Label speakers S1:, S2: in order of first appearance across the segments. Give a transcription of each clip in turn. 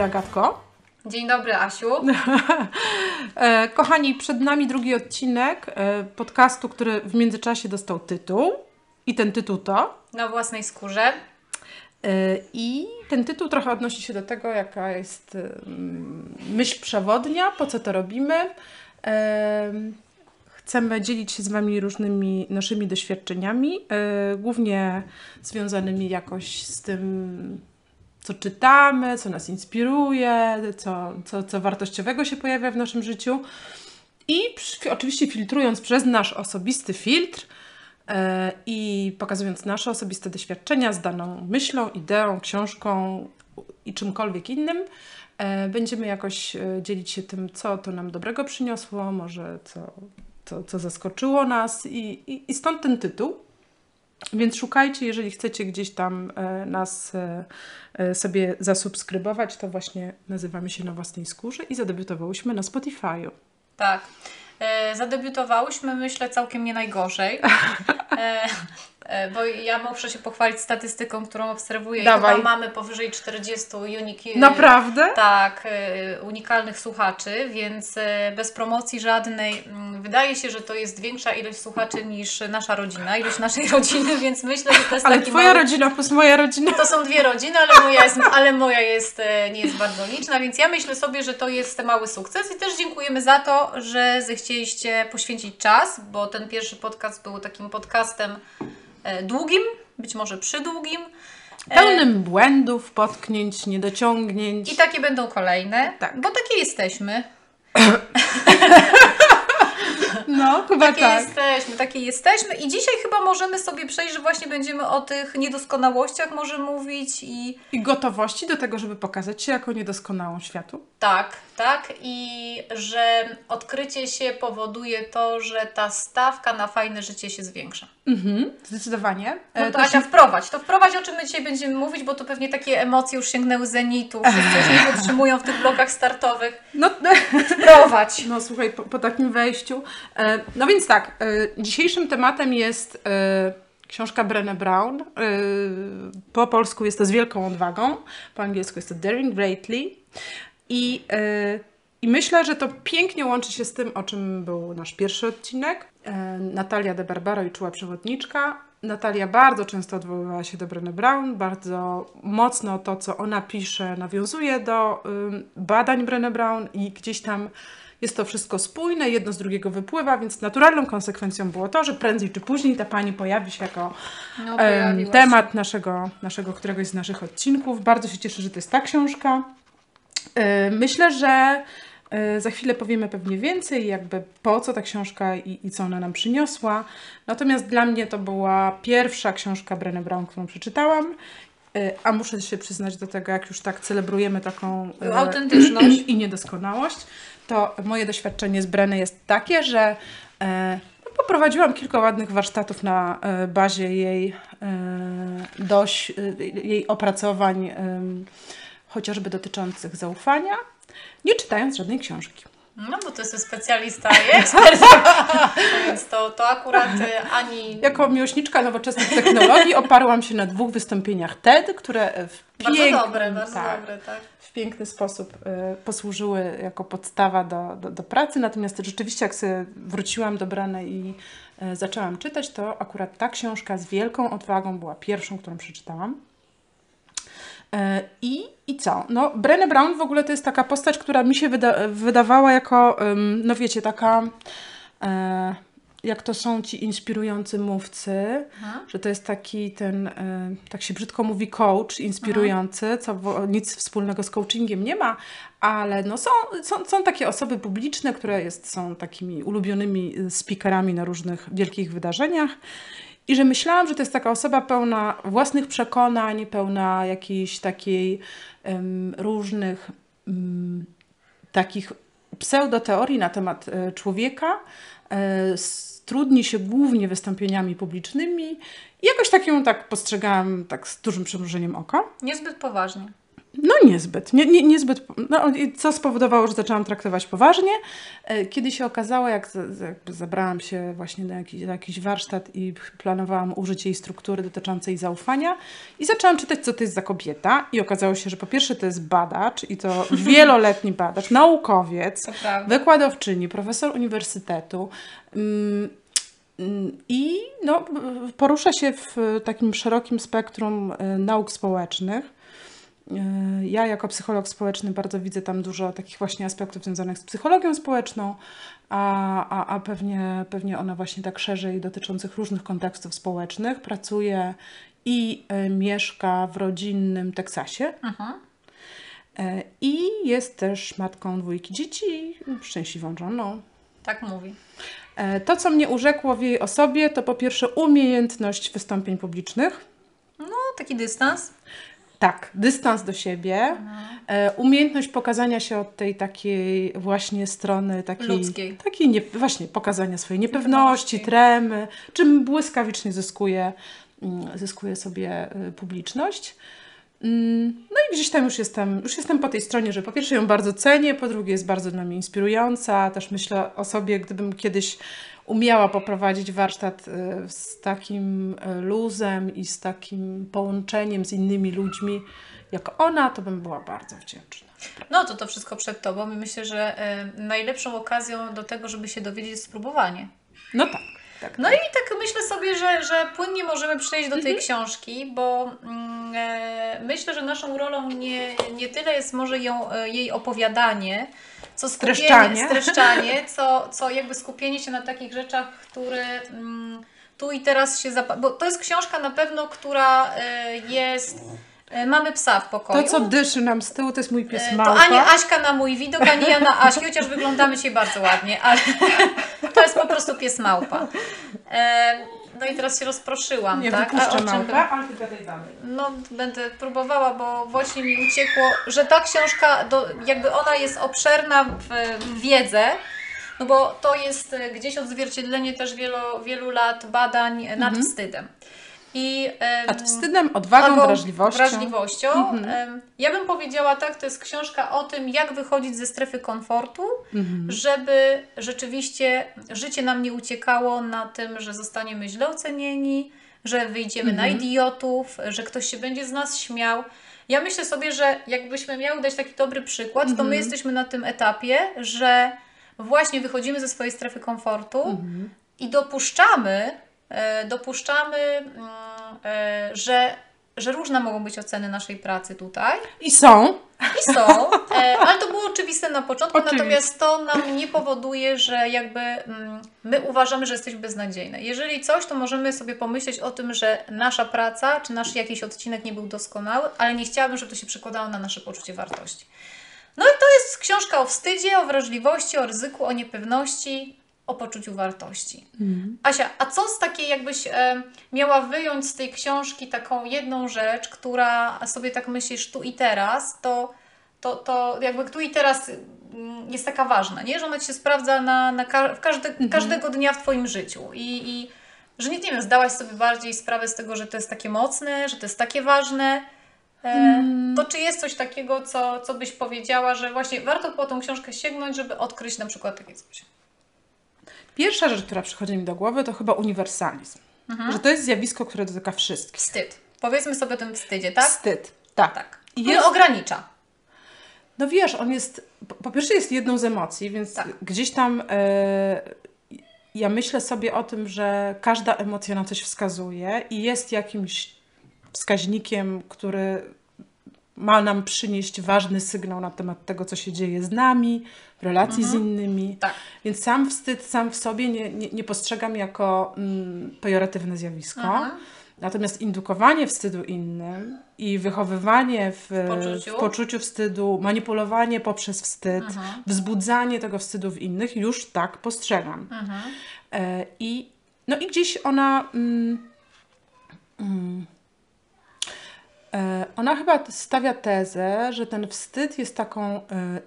S1: Dobry, Agatko.
S2: Dzień dobry, Asiu.
S1: E, Kochani, przed nami drugi odcinek e, podcastu, który w międzyczasie dostał tytuł. I ten tytuł to.
S2: Na własnej skórze.
S1: E, I ten tytuł trochę odnosi się do tego, jaka jest myśl przewodnia, po co to robimy. Chcemy dzielić się z Wami różnymi naszymi doświadczeniami, głównie związanymi jakoś z tym, co czytamy, co nas inspiruje, co, co, co wartościowego się pojawia w naszym życiu. I przy, oczywiście filtrując przez nasz osobisty filtr e, i pokazując nasze osobiste doświadczenia z daną myślą, ideą, książką i czymkolwiek innym, e, będziemy jakoś e, dzielić się tym, co to nam dobrego przyniosło, może co, co, co zaskoczyło nas i, i, i stąd ten tytuł. Więc szukajcie, jeżeli chcecie gdzieś tam e, nas e, e, sobie zasubskrybować, to właśnie nazywamy się na własnej skórze i zadebiutowałyśmy na Spotify'u.
S2: Tak. Zadebiutowałyśmy, myślę, całkiem nie najgorzej. E, e, bo ja muszę się pochwalić statystyką, którą obserwuję.
S1: Dawaj.
S2: I chyba mamy powyżej 40 unique,
S1: Naprawdę?
S2: Tak, e, unikalnych słuchaczy, więc e, bez promocji żadnej. mm, Wydaje się, że to jest większa ilość słuchaczy niż nasza rodzina, ilość naszej rodziny, więc myślę, że to jest
S1: Ale
S2: taki
S1: twoja
S2: mały...
S1: rodzina plus moja rodzina.
S2: To są dwie rodziny, ale moja, jest, ale moja jest, e, nie jest bardzo liczna, więc ja myślę sobie, że to jest mały sukces i też dziękujemy za to, że zechcieliście poświęcić czas, bo ten pierwszy podcast był takim podcastem e, długim, być może przydługim. E,
S1: Pełnym błędów, potknięć, niedociągnięć.
S2: I takie będą kolejne,
S1: Tak.
S2: bo takie jesteśmy.
S1: No, chyba
S2: Takie
S1: tak.
S2: jesteśmy, takie jesteśmy i dzisiaj chyba możemy sobie przejść, że właśnie będziemy o tych niedoskonałościach może mówić i
S1: I gotowości do tego, żeby pokazać się jako niedoskonałą światu.
S2: Tak, tak. I że odkrycie się powoduje to, że ta stawka na fajne życie się zwiększa.
S1: Mhm, zdecydowanie.
S2: No
S1: E,
S2: to
S1: też-
S2: Asia, wprowadź. To wprowadź, o czym my dzisiaj będziemy mówić, bo to pewnie takie emocje już sięgnęły zenitu. Wszyscy już nie wytrzymują w tych blokach startowych.
S1: No,
S2: Wprowadź.
S1: No słuchaj, po, po takim wejściu. E, no więc tak, e, dzisiejszym tematem jest e, książka Brené Brown. E, po polsku jest to Z wielką odwagą, po angielsku jest to Daring Greatly. I, e, I myślę, że to pięknie łączy się z tym, o czym był nasz pierwszy odcinek. E, Natalia de Barbaro i czuła przewodniczka. Natalia bardzo często odwoływała się do Brené Brown, bardzo mocno to, co ona pisze, nawiązuje do ym, badań Brené Brown i gdzieś tam jest to wszystko spójne, jedno z drugiego wypływa, więc naturalną konsekwencją było to, że prędzej czy później ta pani pojawi się jako
S2: No,
S1: em, temat naszego, naszego któregoś z naszych odcinków. Bardzo się cieszę, że to jest ta książka. E, Myślę, że e, za chwilę powiemy pewnie więcej, jakby po co ta książka i, i co ona nam przyniosła. Natomiast dla mnie to była pierwsza książka Brené Brown, którą przeczytałam. E, A muszę się przyznać do tego, jak już tak celebrujemy taką
S2: Autentyczność.
S1: i niedoskonałość, to moje doświadczenie z Breny jest takie, że no, poprowadziłam kilka ładnych warsztatów na bazie jej, dość, jej opracowań, chociażby dotyczących zaufania, nie czytając żadnej książki.
S2: No bo to jest specjalista i ekspert. Więc to, to akurat y, ani...
S1: Jako miłośniczka nowoczesnych technologii oparłam się na dwóch wystąpieniach TED, które w
S2: Bardzo
S1: piękny,
S2: dobre, bardzo
S1: tak,
S2: dobre, tak.
S1: w piękny sposób y, posłużyły jako podstawa do, do, do pracy. Natomiast rzeczywiście, jak sobie wróciłam do Brany i y, zaczęłam czytać, to akurat ta książka z wielką odwagą była pierwszą, którą przeczytałam. Y, I, I co? No, Brené Brown w ogóle to jest taka postać, która mi się wyda- wydawała jako, no wiecie, taka, e, jak to są ci inspirujący mówcy,
S2: Aha.
S1: że to jest taki ten, e, tak się brzydko mówi, coach inspirujący, co wo- nic wspólnego z coachingiem nie ma, ale no są, są, są takie osoby publiczne, które jest, są takimi ulubionymi e, speakerami na różnych wielkich wydarzeniach. I że myślałam, że to jest taka osoba pełna własnych przekonań, pełna jakiejś takiej em, różnych mm, takich pseudoteorii na temat e, człowieka. E, trudni się głównie wystąpieniami publicznymi i jakoś tak ją tak postrzegałam tak z dużym przymrużeniem oka.
S2: Niezbyt poważnie.
S1: No niezbyt, nie, nie, niezbyt, no, co spowodowało, że zaczęłam traktować poważnie. E, Kiedy się okazało, jak zabrałam się właśnie na jakiś, na jakiś warsztat i planowałam użycie jej struktury dotyczącej zaufania i zaczęłam czytać, co to jest za kobieta i okazało się, że po pierwsze to jest badacz i to wieloletni badacz, naukowiec, wykładowczyni, profesor uniwersytetu. Mm, mm, I no, porusza się w takim szerokim spektrum e, nauk społecznych. E, Ja jako psycholog społeczny bardzo widzę tam dużo takich właśnie aspektów związanych z psychologią społeczną, a, a, a pewnie, pewnie ona właśnie tak szerzej dotyczących różnych kontekstów społecznych pracuje i e, mieszka w rodzinnym Teksasie.
S2: Mhm.
S1: E, I jest też matką dwójki dzieci, szczęśliwą żoną.
S2: Tak mówi.
S1: To, co mnie urzekło w jej osobie, to po pierwsze umiejętność wystąpień publicznych.
S2: No, taki dystans.
S1: Tak, dystans do siebie, e, umiejętność pokazania się od tej takiej właśnie strony takiej
S2: Ludzkiej.
S1: takiej nie, właśnie pokazania swojej niepewności, tremy, czym błyskawicznie zyskuje, mm, zyskuje sobie y, publiczność. Mm, No i gdzieś tam już jestem, już jestem po tej stronie, że po pierwsze ją bardzo cenię, po drugie jest bardzo dla mnie inspirująca. Też myślę o sobie, gdybym kiedyś umiała poprowadzić warsztat y, z takim y, luzem i z takim połączeniem z innymi ludźmi jak ona, to bym była bardzo wdzięczna.
S2: No to to wszystko przed Tobą i myślę, że e, najlepszą okazją do tego, żeby się dowiedzieć jest spróbowanie.
S1: No tak, tak.
S2: No i tak myślę sobie, że, że płynnie możemy przejść do
S1: Mhm.
S2: tej książki, bo mm, e, myślę, że naszą rolą nie, nie tyle jest może ją, e, jej opowiadanie, co skupienie,
S1: Streszczanie.
S2: streszczanie co, co jakby skupienie się na takich rzeczach, które mm, tu i teraz się Bo to jest książka na pewno, która e, jest... e, Mamy psa w pokoju.
S1: To, co dyszy nam z tyłu, to jest mój pies
S2: E, To
S1: Małpa.
S2: ani Aśka na mój widok, ani ja na Aśki, chociaż wyglądamy dzisiaj bardzo ładnie, ale to jest po prostu pies małpa. E, No i teraz się rozproszyłam,
S1: Nie
S2: tak? A o czym
S1: Małpę,
S2: bym-
S1: ale ty gadaj dalej.
S2: No, będę próbowała, bo właśnie mi uciekło, że ta książka, do, jakby ona jest obszerna w, w wiedzę, no bo to jest gdzieś odzwierciedlenie też wielu, wielu lat badań nad wstydem. I,
S1: Nad wstydem, odwagą, wrażliwością.
S2: wrażliwością. Em, Ja bym powiedziała tak, to jest książka o tym, jak wychodzić ze strefy komfortu,
S1: Mhm.
S2: żeby rzeczywiście życie nam nie uciekało na tym, że zostaniemy źle ocenieni, że wyjdziemy na idiotów, że ktoś się będzie z nas śmiał. Ja myślę sobie, że jakbyśmy miały dać taki dobry przykład, to my jesteśmy na tym etapie, że właśnie wychodzimy ze swojej strefy komfortu i dopuszczamy, dopuszczamy, mm, e, że, że różne mogą być oceny naszej pracy tutaj.
S1: I są.
S2: I są, e, ale to było oczywiste na początku,
S1: Oczywiste.
S2: natomiast to nam nie powoduje, że jakby mm, my uważamy, że jesteśmy beznadziejne. Jeżeli coś, to możemy sobie pomyśleć o tym, że nasza praca, czy nasz jakiś odcinek nie był doskonały, ale nie chciałabym, żeby to się przekładało na nasze poczucie wartości. No i to jest książka o wstydzie, o wrażliwości, o ryzyku, o niepewności, o poczuciu wartości. Asia, a co z takiej, jakbyś e, miała wyjąć z tej książki taką jedną rzecz, która sobie tak myślisz tu i teraz, to, to, to jakby tu i teraz mm, jest taka ważna, nie? Że ona ci się sprawdza na, na ka- w każde, każdego dnia w Twoim życiu i, i że nie, nie wiem, zdałaś sobie bardziej sprawę z tego, że to jest takie mocne, że to jest takie ważne. E, To czy jest coś takiego, co, co byś powiedziała, że właśnie warto po tą książkę sięgnąć, żeby odkryć na przykład takie coś?
S1: Pierwsza rzecz, która przychodzi mi do głowy, to chyba uniwersalizm.
S2: Mhm.
S1: Że to jest zjawisko, które dotyka wszystkich.
S2: Wstyd. Powiedzmy sobie o tym wstydzie, tak?
S1: Wstyd. Tak.
S2: Tak.
S1: I jest-
S2: ogranicza.
S1: No wiesz, on jest, po- pierwsze jest jedną z emocji, więc
S2: Tak.
S1: gdzieś tam e, ja myślę sobie o tym, że każda emocja na coś wskazuje i jest jakimś wskaźnikiem, który ma nam przynieść ważny sygnał na temat tego, co się dzieje z nami, w relacji z innymi.
S2: Tak.
S1: Więc sam wstyd sam w sobie nie, nie, nie postrzegam jako mm, pejoratywne zjawisko.
S2: Mhm.
S1: Natomiast indukowanie wstydu innym i wychowywanie w,
S2: poczuciu.
S1: w poczuciu wstydu, manipulowanie poprzez wstyd,
S2: Mhm.
S1: wzbudzanie tego wstydu w innych, już tak postrzegam.
S2: Mhm.
S1: E, I, no i gdzieś ona. Mm, mm, ona chyba stawia tezę, że ten wstyd jest taką e,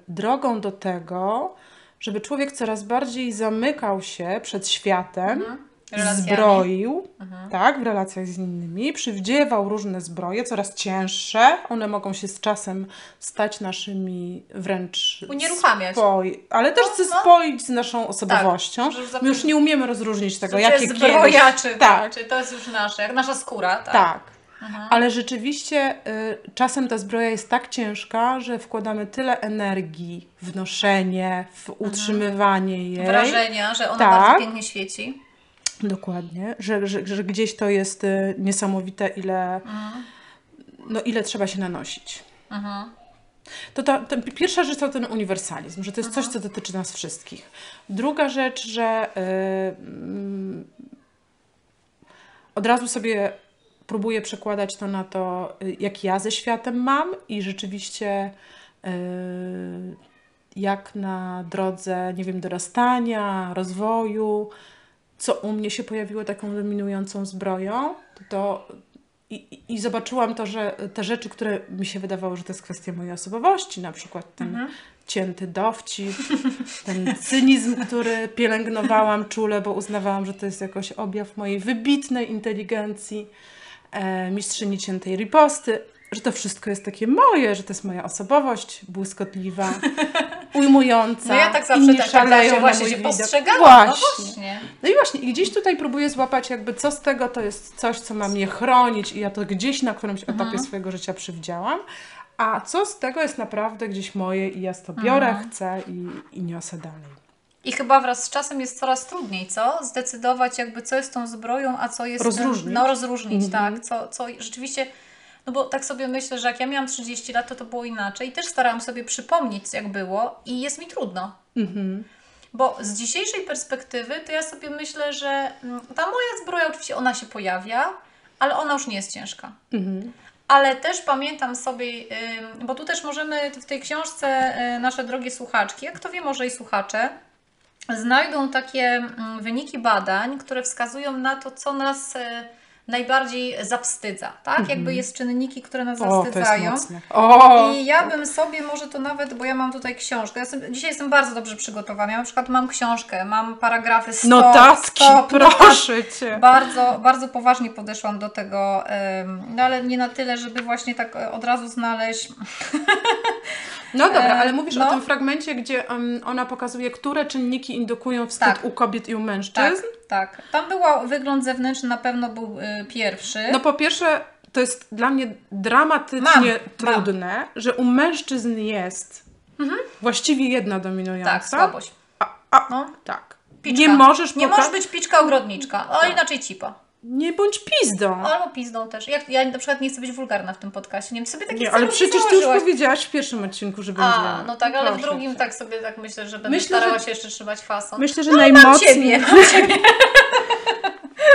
S1: drogą do tego, żeby człowiek coraz bardziej zamykał się przed światem
S2: Relacjami.
S1: zbroił,
S2: Mhm.
S1: tak, w relacjach z innymi, przywdziewał różne zbroje, coraz cięższe. One mogą się z czasem stać naszymi wręcz
S2: Unieruchamiać.
S1: spoi, ale też
S2: No, no.
S1: spoić z naszą osobowością.
S2: że za-
S1: My już nie umiemy rozróżnić tego, jakie
S2: zbroja,
S1: kiedyś...
S2: czy,
S1: tak,
S2: czy to jest już nasze, jak nasza skóra, tak?
S1: tak. Ale rzeczywiście y, czasem ta zbroja jest tak ciężka, że wkładamy tyle energii w noszenie, w utrzymywanie jej.
S2: Wrażenia, że ona
S1: Tak.
S2: bardzo pięknie świeci.
S1: Dokładnie, że, że, że gdzieś to jest y, niesamowite, ile,
S2: Mhm.
S1: no, ile trzeba się nanosić.
S2: Mhm.
S1: To ta, ta pierwsza rzecz to ten uniwersalizm, że to jest coś, co dotyczy nas wszystkich. Druga rzecz, że y, mm, od razu sobie próbuję przekładać to na to, y, jak ja ze światem mam i rzeczywiście y, jak na drodze, nie wiem, dorastania, rozwoju, co u mnie się pojawiło taką dominującą zbroją, to, to i, i- zobaczyłam to, że te rzeczy, które mi się wydawało, że to jest kwestia mojej osobowości, na przykład ten cięty dowcip, ten cynizm, który pielęgnowałam czule, bo uznawałam, że to jest jakoś objaw mojej wybitnej inteligencji, mistrzyni ciętej riposty, że to wszystko jest takie moje, że to jest moja osobowość błyskotliwa, ujmująca.
S2: No ja tak zawsze tak, tak zawsze
S1: na
S2: właśnie się postrzegałam.
S1: Właśnie.
S2: No właśnie.
S1: No i właśnie, i gdzieś tutaj próbuję złapać jakby co z tego to jest coś, co ma mnie chronić i ja to gdzieś na którymś etapie
S2: Mhm.
S1: swojego życia przywdziałam, a co z tego jest naprawdę gdzieś moje i ja to biorę,
S2: Mhm.
S1: chcę i, i niosę dalej.
S2: I chyba wraz z czasem jest coraz trudniej, co? Zdecydować jakby co jest tą zbroją, a co jest...
S1: Rozróżnić.
S2: No rozróżnić,
S1: Mhm.
S2: tak. Co, co rzeczywiście... No bo tak sobie myślę, że jak ja miałam 30 lat, to to było inaczej. I też starałam sobie przypomnieć, jak było i jest mi trudno.
S1: Mhm.
S2: Bo z dzisiejszej perspektywy, to ja sobie myślę, że mm, ta moja zbroja oczywiście ona się pojawia, ale ona już nie jest ciężka.
S1: Mhm.
S2: Ale też pamiętam sobie, bo tu też możemy w tej książce y, nasze drogie słuchaczki, jak kto wie, może i słuchacze, znajdą takie mm, wyniki badań, które wskazują na to, co nas y, najbardziej zawstydza, tak? Jakby jest czynniki, które nas
S1: Mhm. O,
S2: zawstydzają.
S1: O,
S2: I ja bym sobie może to nawet, bo ja mam tutaj książkę. Ja jestem, dzisiaj jestem bardzo dobrze przygotowana. Ja na przykład mam książkę, mam paragrafy stop,
S1: notatki,
S2: stop,
S1: proszę Cię.
S2: Bardzo, bardzo poważnie podeszłam do tego, no ale nie na tyle, żeby właśnie tak e, od razu znaleźć.
S1: No dobra,
S2: E,
S1: ale mówisz
S2: no.
S1: o tym fragmencie, gdzie ona pokazuje, które czynniki indukują wstyd
S2: Tak.
S1: u kobiet i u mężczyzn.
S2: tak. Tam było wygląd zewnętrzny, na pewno był y, pierwszy.
S1: No po pierwsze, to jest dla mnie dramatycznie
S2: Mam, mam.
S1: trudne, że u mężczyzn jest właściwie jedna dominująca.
S2: tak, słabość.
S1: A, a,
S2: No.
S1: tak.
S2: Piczka.
S1: Nie możesz
S2: Nie możesz być piczka ogrodniczka, a inaczej cipa.
S1: Nie bądź pizdą.
S2: Albo pizdą też. Jak, ja na przykład nie chcę być wulgarna w tym podcaście. Nie wiem, sobie takie
S1: Nie, ale przecież ty już powiedziałaś w pierwszym odcinku, że będzie.
S2: A, no tak, ale w
S1: Proszę
S2: drugim
S1: cię.
S2: tak sobie tak myślę, że będę
S1: Myślę,
S2: starała
S1: że-
S2: się jeszcze trzymać fason.
S1: Myślę, że
S2: Mam
S1: najmocniej.
S2: ciebie, mam ciebie.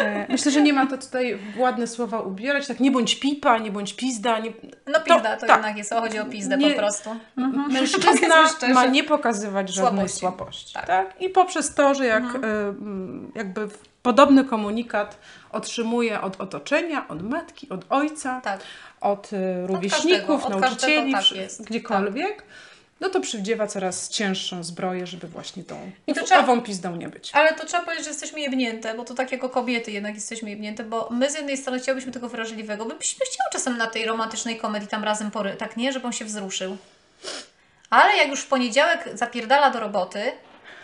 S1: E, Myślę, że nie ma to tutaj w ładne słowa ubierać. Tak, nie bądź pipa, nie bądź pizda. Nie...
S2: No pizda, to,
S1: tak.
S2: jednak jest, chodzi o pizdę
S1: Nie-
S2: po prostu. Mhm.
S1: Mężczyzna
S2: Powiedzmy szczerze.
S1: ma nie pokazywać żadnej
S2: Słabości.
S1: słabości.
S2: Tak.
S1: Tak. I poprzez to, że jak
S2: Mhm.
S1: mm, jakby w- podobny komunikat otrzymuje od otoczenia, od matki, od ojca,
S2: Tak.
S1: od e, rówieśników,
S2: każdego, od
S1: nauczycieli,
S2: każdego tak
S1: gdziekolwiek, no to przywdziewa coraz cięższą zbroję, żeby właśnie tą
S2: I to trzeba-
S1: pizdą nie być.
S2: Ale to trzeba powiedzieć, że jesteśmy jebnięte, bo to tak jako kobiety jednak jesteśmy jebnięte, bo my z jednej strony chciałybyśmy tego wrażliwego, my byśmy chciały czasem na tej romantycznej komedii tam razem pory, tak nie, żeby on się wzruszył. Ale jak już w poniedziałek zapierdala do roboty,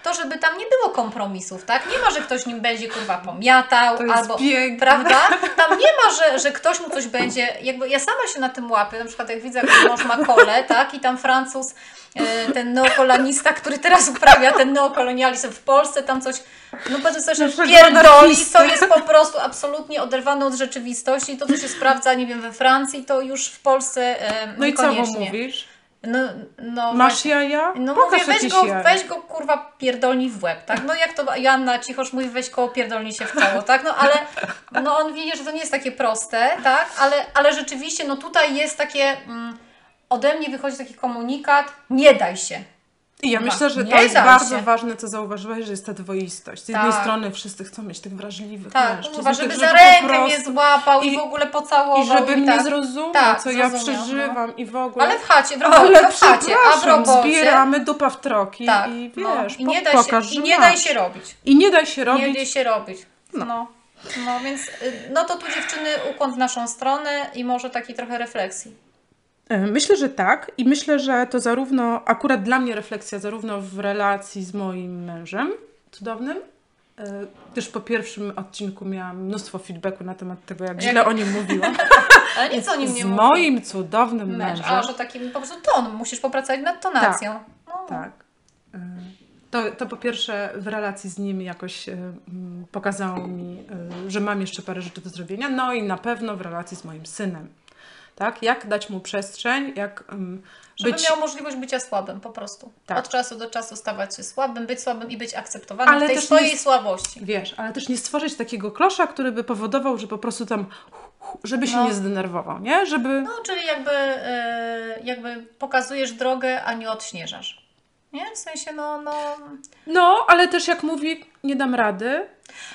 S2: to żeby tam nie było kompromisów, tak? Nie ma, że ktoś nim będzie kurwa pomiatał, albo
S1: piękne.
S2: prawda? Tam nie ma, że, że ktoś mu coś będzie, jakby ja sama się na tym łapię, na przykład jak widzę, jak mąż ma kole, tak? I tam Francuz, e, ten neokolonista, który teraz uprawia ten neokolonializm w Polsce, tam coś, no jest coś pierdoli, to jest po prostu absolutnie oderwane od rzeczywistości, to co się sprawdza, nie wiem, we Francji, to już w Polsce e,
S1: No i co mu mówisz?
S2: No, no
S1: Masz
S2: właśnie.
S1: jaja?
S2: No
S1: Pokaż
S2: mówię, weź go,
S1: jaja.
S2: weź go kurwa pierdolni w łeb, tak? No jak to Joanna Cichosz mówi, weź go pierdolni się w czoło, tak? No ale no on wie, że to nie jest takie proste, tak? Ale, ale rzeczywiście, no tutaj jest takie, mm, ode mnie wychodzi taki komunikat, nie daj się.
S1: I ja myślę, że
S2: nie
S1: to jest
S2: daj
S1: bardzo
S2: się.
S1: ważne, co zauważyłaś, że jest ta dwoistość. Z jednej
S2: Tak.
S1: strony wszyscy chcą mieć tych wrażliwych
S2: Tak,
S1: mężczyzn, tych,
S2: żeby
S1: żeby
S2: za
S1: po
S2: rękę mnie
S1: prostu-
S2: złapał i,
S1: i-
S2: w ogóle
S1: I
S2: pocałował.
S1: żeby mnie
S2: tak.
S1: zrozumiał,
S2: Tak,
S1: co ja
S2: zrozumiał,
S1: przeżywam i w ogóle.
S2: Ale w chacie, w
S1: Ale
S2: robocie, w chacie, a w robocie.
S1: zbieramy dupa w troki
S2: Tak,
S1: i
S2: no,
S1: wiesz,
S2: i
S1: po-
S2: nie, daj
S1: pokaż,
S2: się, i nie daj się robić.
S1: I nie daj się
S2: Nie
S1: robić.
S2: daj się robić. No. no. No więc, y, no to tu dziewczyny ukłon w naszą stronę i może takiej trochę refleksji.
S1: E, myślę, że tak i myślę, że to zarówno, akurat dla mnie refleksja, zarówno w relacji z moim mężem cudownym, e, też po pierwszym odcinku miałam mnóstwo feedbacku na temat tego, jak, jak... źle o nim mówiłam.
S2: Ale nic o nim nie
S1: Z moim cudownym mężem.
S2: A, że takim po prostu ton, musisz popracować nad tonacją.
S1: Tak, no. tak. E, to, to po pierwsze w relacji z nim jakoś pokazało mi, że mam jeszcze parę rzeczy do zrobienia, no i na pewno w relacji z moim synem tak? Jak dać mu przestrzeń, jak um,
S2: Żeby być... miał możliwość bycia słabym po prostu. Tak. Od czasu do czasu stawać się słabym, być słabym i być akceptowanym ale w tej swojej nie... słabości.
S1: Wiesz, ale też nie stworzyć takiego klosza, który by powodował, że po prostu tam żeby się no. nie zdenerwował, nie? Żeby...
S2: No, czyli jakby, yy, jakby pokazujesz drogę, a nie odśnieżasz. Nie? W sensie, no, no...
S1: No, ale też jak mówi, nie dam rady,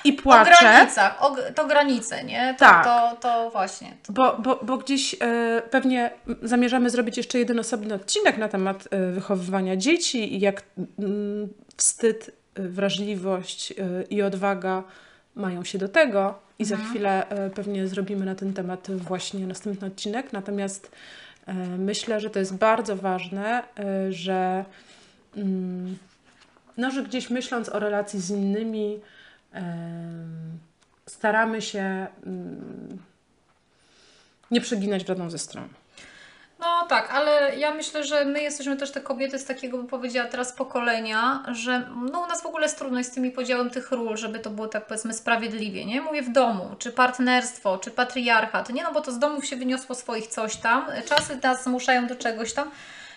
S1: i płacze.
S2: O granicach, o, to granice, nie? To, tak. To, to właśnie.
S1: Bo, bo, bo gdzieś e, pewnie zamierzamy zrobić jeszcze jeden osobny odcinek na temat e, wychowywania dzieci i jak mm, wstyd, wrażliwość e, i odwaga mają się do tego. I mhm. za chwilę pewnie zrobimy na ten temat właśnie następny odcinek. Natomiast myślę, że to jest bardzo ważne, że, mm, no, że gdzieś myśląc o relacji z innymi, staramy się mm, nie przeginać w żadną ze stron.
S2: No tak, ale ja myślę, że my jesteśmy też te kobiety z takiego, bym powiedziała teraz, pokolenia, że no u nas w ogóle jest trudność z tymi podziałem tych ról, żeby to było tak powiedzmy sprawiedliwie, nie? Mówię w domu, czy partnerstwo, czy patriarchat, nie? No bo to z domów się wyniosło swoich coś tam, czasy nas zmuszają do czegoś tam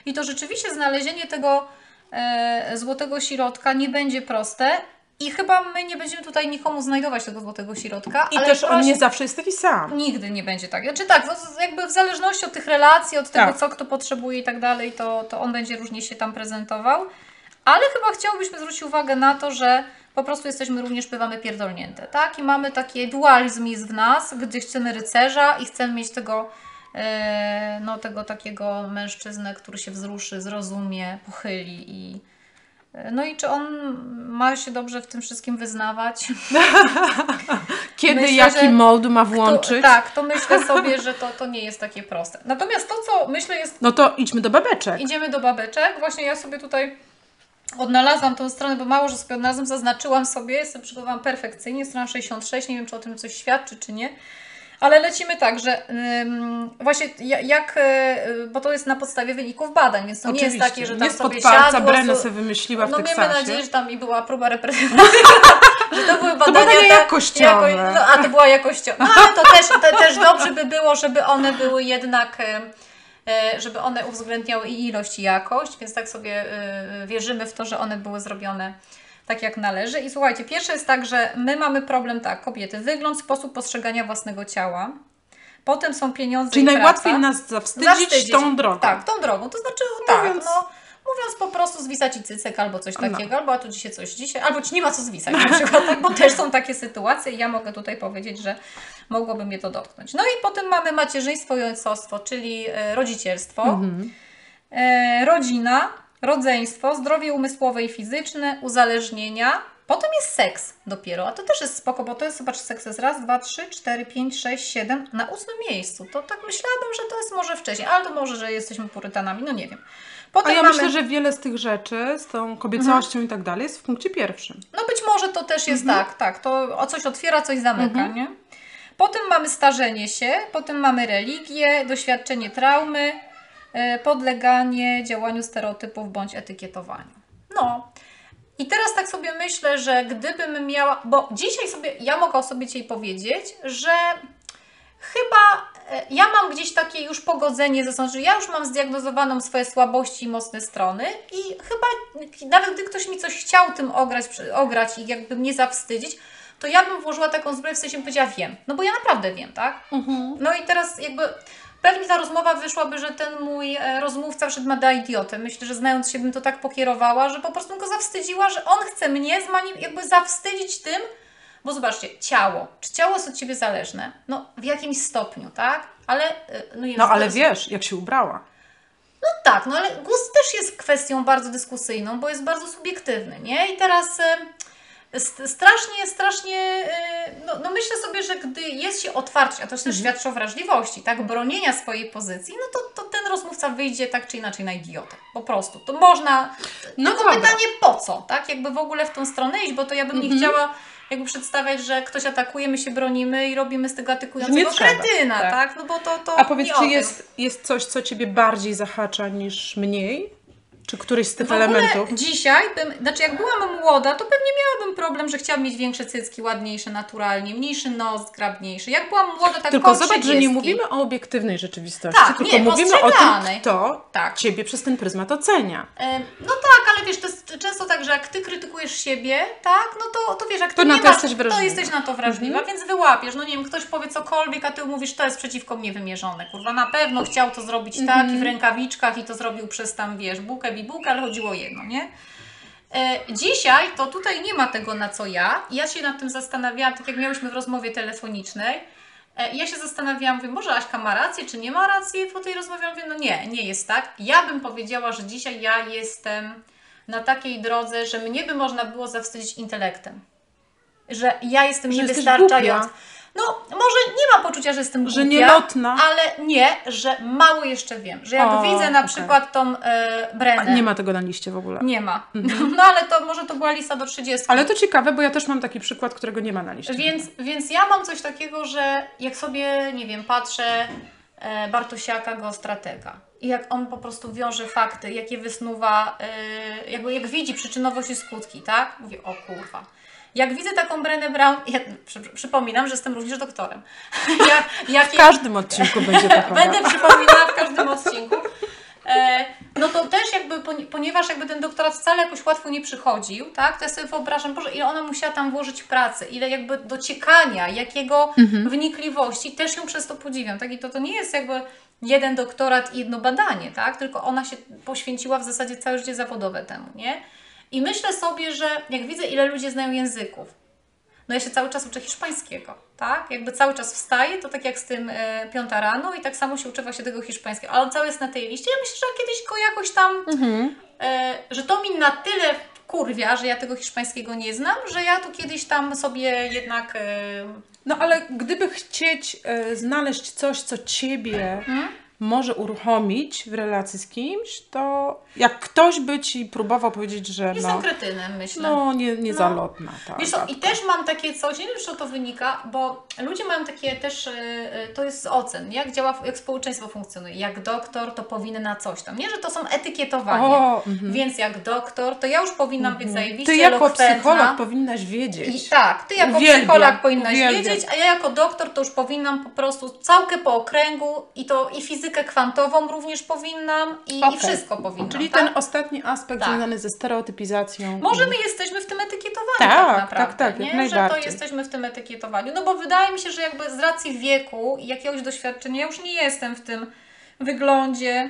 S2: i to rzeczywiście znalezienie tego e, złotego środka nie będzie proste, i chyba my nie będziemy tutaj nikomu znajdować tego złotego środka.
S1: I też on nie zawsze jest taki sam.
S2: Nigdy nie będzie tak. Znaczy tak, no, jakby w zależności od tych relacji, od tego, tak. co kto potrzebuje i tak dalej, to, to on będzie różnie się tam prezentował. Ale chyba chciałbyśmy zwrócić uwagę na to, że po prostu jesteśmy również, bywamy pierdolnięte, tak? I mamy taki dualizm jest w nas, gdy chcemy rycerza i chcemy mieć tego, e, no tego takiego mężczyznę, który się wzruszy, zrozumie, pochyli i no i czy on ma się dobrze w tym wszystkim wyznawać?
S1: Kiedy myślę, jaki mod ma włączyć?
S2: To, tak, to myślę sobie, że to, to nie jest takie proste. Natomiast to, co myślę jest...
S1: No to idźmy do babeczek.
S2: Idziemy do babeczek. Właśnie ja sobie tutaj odnalazłam tą stronę, bo mało, że sobie odnalazłam, zaznaczyłam sobie, jestem przygotowałam perfekcyjnie, strona 66, nie wiem, czy o tym coś świadczy, czy nie. Ale lecimy tak, że właśnie jak, y, bo to jest na podstawie wyników badań, więc to Oczywiście. nie jest takie, że tam
S1: nie
S2: sobie
S1: siadło... Brenna sobie wymyśliła w
S2: No
S1: Teksasie.
S2: miejmy nadzieję, że tam i była próba reprezentacyjna, że to były badania... To
S1: badania jakościowe. Jako,
S2: no, a to była jakościowa. No ale to też, to też dobrze by było, żeby one były jednak... E, żeby one uwzględniały i ilość i jakość, więc tak sobie y, wierzymy w to, że one były zrobione tak jak należy. I słuchajcie, pierwsze jest tak, że my mamy problem tak, kobiety, wygląd, sposób postrzegania własnego ciała. Potem są pieniądze
S1: Czyli najłatwiej praca. nas zawstydzić, zawstydzić, tą drogą.
S2: Tak, tą drogą. To znaczy, tak, mówiąc... no, mówiąc po prostu zwisać i cycek albo coś no. takiego, no. albo a tu dzisiaj coś dzisiaj, albo ci nie ma co zwisać na przykład, tak, bo też są takie sytuacje i ja mogę tutaj powiedzieć, że mogłoby mnie to dotknąć. No i potem mamy macierzyństwo i ojcostwo, czyli e, rodzicielstwo, mhm. e, rodzina, rodzeństwo, zdrowie umysłowe i fizyczne, uzależnienia. Potem jest seks dopiero, a to też jest spoko, bo to jest, zobacz, seks jest raz, dwa, trzy, cztery, pięć, sześć, siedem, na ósmym miejscu. To tak myślałabym, że to jest może wcześniej, ale to może, że jesteśmy purytanami, no nie wiem.
S1: Potem a ja mamy... myślę, że wiele z tych rzeczy, z tą kobiecością mhm. i tak dalej jest w punkcie pierwszym.
S2: No być może to też jest mhm. tak, tak, to o coś otwiera, coś zamyka, mhm. nie? Potem mamy starzenie się, potem mamy religię, doświadczenie traumy, podleganie działaniu stereotypów bądź etykietowaniu. No. I teraz tak sobie myślę, że gdybym miała, bo dzisiaj sobie, ja mogę o sobie dzisiaj powiedzieć, że chyba e, ja mam gdzieś takie już pogodzenie ze sobą, że ja już mam zdiagnozowaną swoje słabości i mocne strony i chyba nawet gdy ktoś mi coś chciał tym ograć, ograć i jakby mnie zawstydzić, to ja bym włożyła taką zbroję w sensie powiedziała wiem, no bo ja naprawdę wiem, tak? Mhm. No i teraz jakby Pewnie ta rozmowa wyszłaby, że ten mój e, rozmówca wszedł ma da idiotę. Myślę, że znając się bym to tak pokierowała, że po prostu go zawstydziła, że on chce mnie jakby zawstydzić tym, bo zobaczcie, ciało. Czy ciało jest od Ciebie zależne? No w jakimś stopniu, tak? Ale... E,
S1: no, no ale wiesz, jak się ubrała.
S2: No tak, no ale gust też jest kwestią bardzo dyskusyjną, bo jest bardzo subiektywny, nie? I teraz... st- strasznie, strasznie, y, no, no myślę sobie, że gdy jest się otwarcie, a to też świadczy o wrażliwości, tak, bronienia swojej pozycji, no to, to ten rozmówca wyjdzie tak czy inaczej na idiotę. Po prostu. To można,
S1: No
S2: tylko
S1: dobra.
S2: pytanie po co, tak, jakby w ogóle w tą stronę iść, bo to ja bym
S1: Mhm.
S2: nie chciała jakby przedstawiać, że ktoś atakuje, my się bronimy i robimy z tego atakującego kretyna,
S1: tak.
S2: tak. no bo to, to
S1: A powiedz, czy jest, jest coś, co Ciebie bardziej zahacza niż mniej? Czy któryś z tych
S2: W
S1: elementów?
S2: dzisiaj, bym, znaczy jak byłam młoda, to pewnie miałabym problem, że chciałam mieć większe cycki, ładniejsze, naturalnie, mniejszy nos, zgrabniejszy. Jak byłam młoda, tak
S1: Tylko zobacz, że nie
S2: 30.
S1: mówimy o obiektywnej rzeczywistości,
S2: Tak,
S1: tylko
S2: nie,
S1: mówimy o tym, kto
S2: Tak.
S1: Ciebie przez ten pryzmat ocenia.
S2: No tak, ale wiesz, to jest często tak, że jak ty krytykujesz siebie, tak, no to, to wiesz, jak ty
S1: To na
S2: nie
S1: to
S2: masz,
S1: jesteś wrażliwa.
S2: to jesteś na to wrażliwa,
S1: Mhm.
S2: więc wyłapiesz. No nie wiem, ktoś powie cokolwiek, a ty mówisz, to jest przeciwko mnie wymierzone. Kurwa, na pewno chciał to zrobić tak
S1: Mhm.
S2: i w rękawiczkach i to zrobił przez tam, wiesz, bułkę, bibułkę, ale chodziło o jedno, nie? E, Dzisiaj to tutaj nie ma tego na co ja. Ja się nad tym zastanawiałam, tak jak miałyśmy w rozmowie telefonicznej. E, Ja się zastanawiałam, mówię, może Aśka ma rację, czy nie ma racji po tej rozmowie? Mówię, no nie, nie jest tak. Ja bym powiedziała, że dzisiaj ja jestem na takiej drodze, że mnie by można było zawstydzić intelektem. Że ja jestem
S1: Że
S2: niewystarczająca. No, może nie ma poczucia, że jestem głupia,
S1: Że nielotna.
S2: ale nie, że mało jeszcze wiem. Że jak
S1: O,
S2: widzę na
S1: okej.
S2: przykład tą e, Brenę,
S1: Nie ma tego na liście w ogóle.
S2: nie ma. No ale to może to była lista do 30.
S1: Ale to ciekawe, bo ja też mam taki przykład, którego nie ma na liście.
S2: Więc, więc ja mam coś takiego, że jak sobie, nie wiem, patrzę e, Bartosiaka, geostratega i jak on po prostu wiąże fakty, jakie wysnuwa, e, jakby jak widzi przyczynowość i skutki, tak? Mówię, o kurwa. Jak widzę taką Brenę Brown, ja, przy, przypominam, że jestem również doktorem. jak,
S1: W każdym odcinku będzie taka.
S2: Będę przypominała w każdym odcinku. E, no to też jakby, poni- ponieważ jakby ten doktorat wcale jakoś łatwo nie przychodził, tak, to ja sobie wyobrażam, Boże, ile ona musiała tam włożyć pracy, ile jakby dociekania, jakiego wnikliwości, też ją przez to podziwiam, tak, i to, to nie jest jakby jeden doktorat i jedno badanie, tak, tylko ona się poświęciła w zasadzie całe życie zawodowe temu, nie? I myślę sobie, że jak widzę, ile ludzie znają języków, no ja się cały czas uczę hiszpańskiego, tak? Jakby cały czas wstaję, to tak jak z tym e, piąta rano i tak samo się uczę właśnie tego hiszpańskiego, ale on cały jest na tej liście. Ja myślę, że kiedyś go jakoś tam,
S1: Mhm.
S2: e, że to mi na tyle kurwia, że ja tego hiszpańskiego nie znam, że ja tu kiedyś tam sobie jednak... E,
S1: No ale gdyby chcieć e, znaleźć coś, co Ciebie
S2: Hmm?
S1: Może uruchomić w relacji z kimś, to jak ktoś by Ci próbował powiedzieć, że
S2: jestem
S1: no,
S2: kretynem, myślę.
S1: no nie, niezalotna ta
S2: Wiesz co, i
S1: Agatka.
S2: też mam takie coś, nie wiem, czy to wynika, bo ludzie mają takie też, e, e, to jest z ocen, jak działa, jak społeczeństwo funkcjonuje. Jak doktor, to powinna coś tam. Nie, że to są etykietowanie.
S1: O, mhm.
S2: Więc jak doktor, to ja już powinnam być zajebiście
S1: Ty jako psycholog powinnaś wiedzieć.
S2: I tak, ty jako
S1: Uwielbiam,
S2: psycholog powinnaś
S1: uwielbiam.
S2: wiedzieć, a ja jako doktor to już powinnam po prostu całkę po okręgu i to i fizykę kwantową również powinnam i, i
S1: Okej.
S2: wszystko powinnam.
S1: Czyli
S2: tak?
S1: ten ostatni aspekt
S2: Tak.
S1: związany ze stereotypizacją.
S2: Może
S1: i-
S2: my jesteśmy w tym etykietowaniu
S1: Tak,
S2: tak,
S1: tak,
S2: naprawdę,
S1: tak, jak
S2: nie? że to jesteśmy w tym etykietowaniu. No bo wydaje mi się, że jakby z racji wieku i jakiegoś doświadczenia, ja już nie jestem w tym wyglądzie.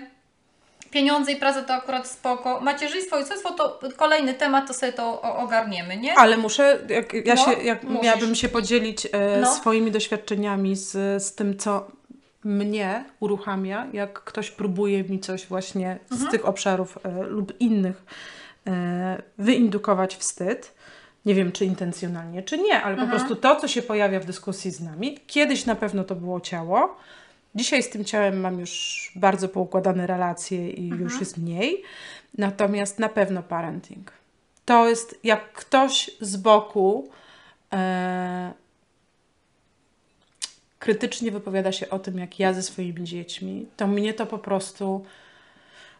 S2: Pieniądze i praca to akurat spoko. Macierzyństwo i ojcostwo to kolejny temat, to sobie to ogarniemy, nie?
S1: Ale muszę, jak, ja
S2: No,
S1: się, jak
S2: musisz.
S1: miałabym się podzielić e,
S2: No.
S1: swoimi doświadczeniami z, z tym, co mnie uruchamia, jak ktoś próbuje mi coś właśnie
S2: Mhm.
S1: z tych obszarów e, lub innych e, wyindukować wstyd. Nie wiem, czy intencjonalnie, czy nie, ale
S2: Mhm.
S1: po prostu to, co się pojawia w dyskusji z nami, kiedyś na pewno to było ciało. Dzisiaj z tym ciałem mam już bardzo poukładane relacje i
S2: Mhm.
S1: już jest mniej. Natomiast na pewno parenting. To jest jak ktoś z boku e, krytycznie wypowiada się o tym, jak ja ze swoimi dziećmi, to mnie to po prostu